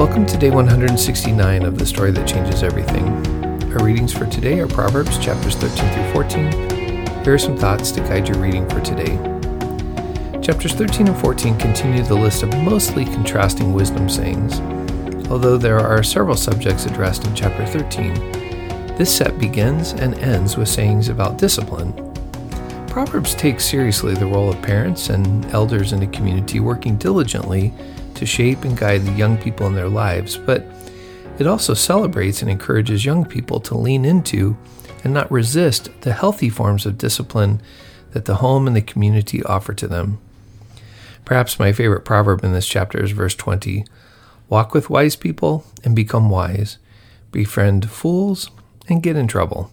Welcome to day 169 of The Story That Changes Everything. Our readings for today are Proverbs chapters 13 through 14. Here are some thoughts to guide your reading for today. Chapters 13 and 14 continue the list of mostly contrasting wisdom sayings. Although there are several subjects addressed in chapter 13, this set begins and ends with sayings about discipline. Proverbs takes seriously the role of parents and elders in a community working diligently to shape and guide the young people in their lives, but it also celebrates and encourages young people to lean into and not resist the healthy forms of discipline that the home and the community offer to them. Perhaps my favorite proverb in this chapter is verse 20 Walk with wise people and become wise, befriend fools and get in trouble.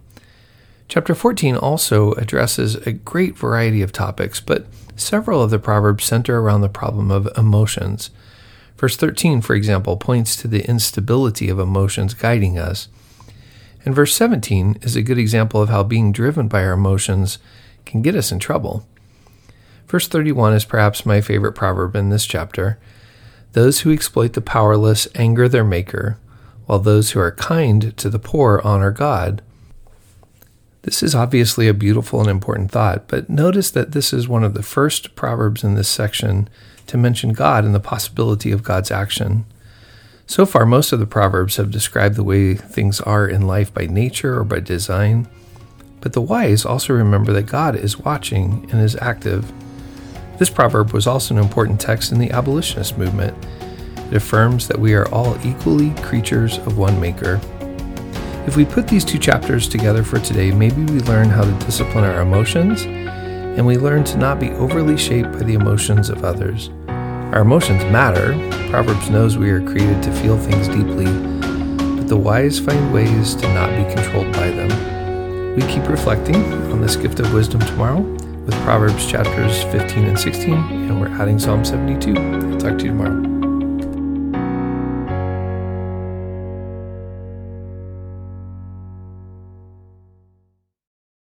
Chapter 14 also addresses a great variety of topics, but several of the proverbs center around the problem of emotions. Verse 13, for example, points to the instability of emotions guiding us. And verse 17 is a good example of how being driven by our emotions can get us in trouble. Verse 31 is perhaps my favorite proverb in this chapter. Those who exploit the powerless anger their Maker, while those who are kind to the poor honor God. This is obviously a beautiful and important thought, but notice that this is one of the first proverbs in this section to mention God and the possibility of God's action. So far, most of the Proverbs have described the way things are in life by nature or by design, but the wise also remember that God is watching and is active. This proverb was also an important text in the abolitionist movement. It affirms that we are all equally creatures of one Maker. If we put these two chapters together for today, maybe we learn how to discipline our emotions and we learn to not be overly shaped by the emotions of others. Our emotions matter. Proverbs knows we are created to feel things deeply, but the wise find ways to not be controlled by them. We keep reflecting on this gift of wisdom tomorrow with Proverbs chapters 15 and 16, and we're adding Psalm 72. I'll talk to you.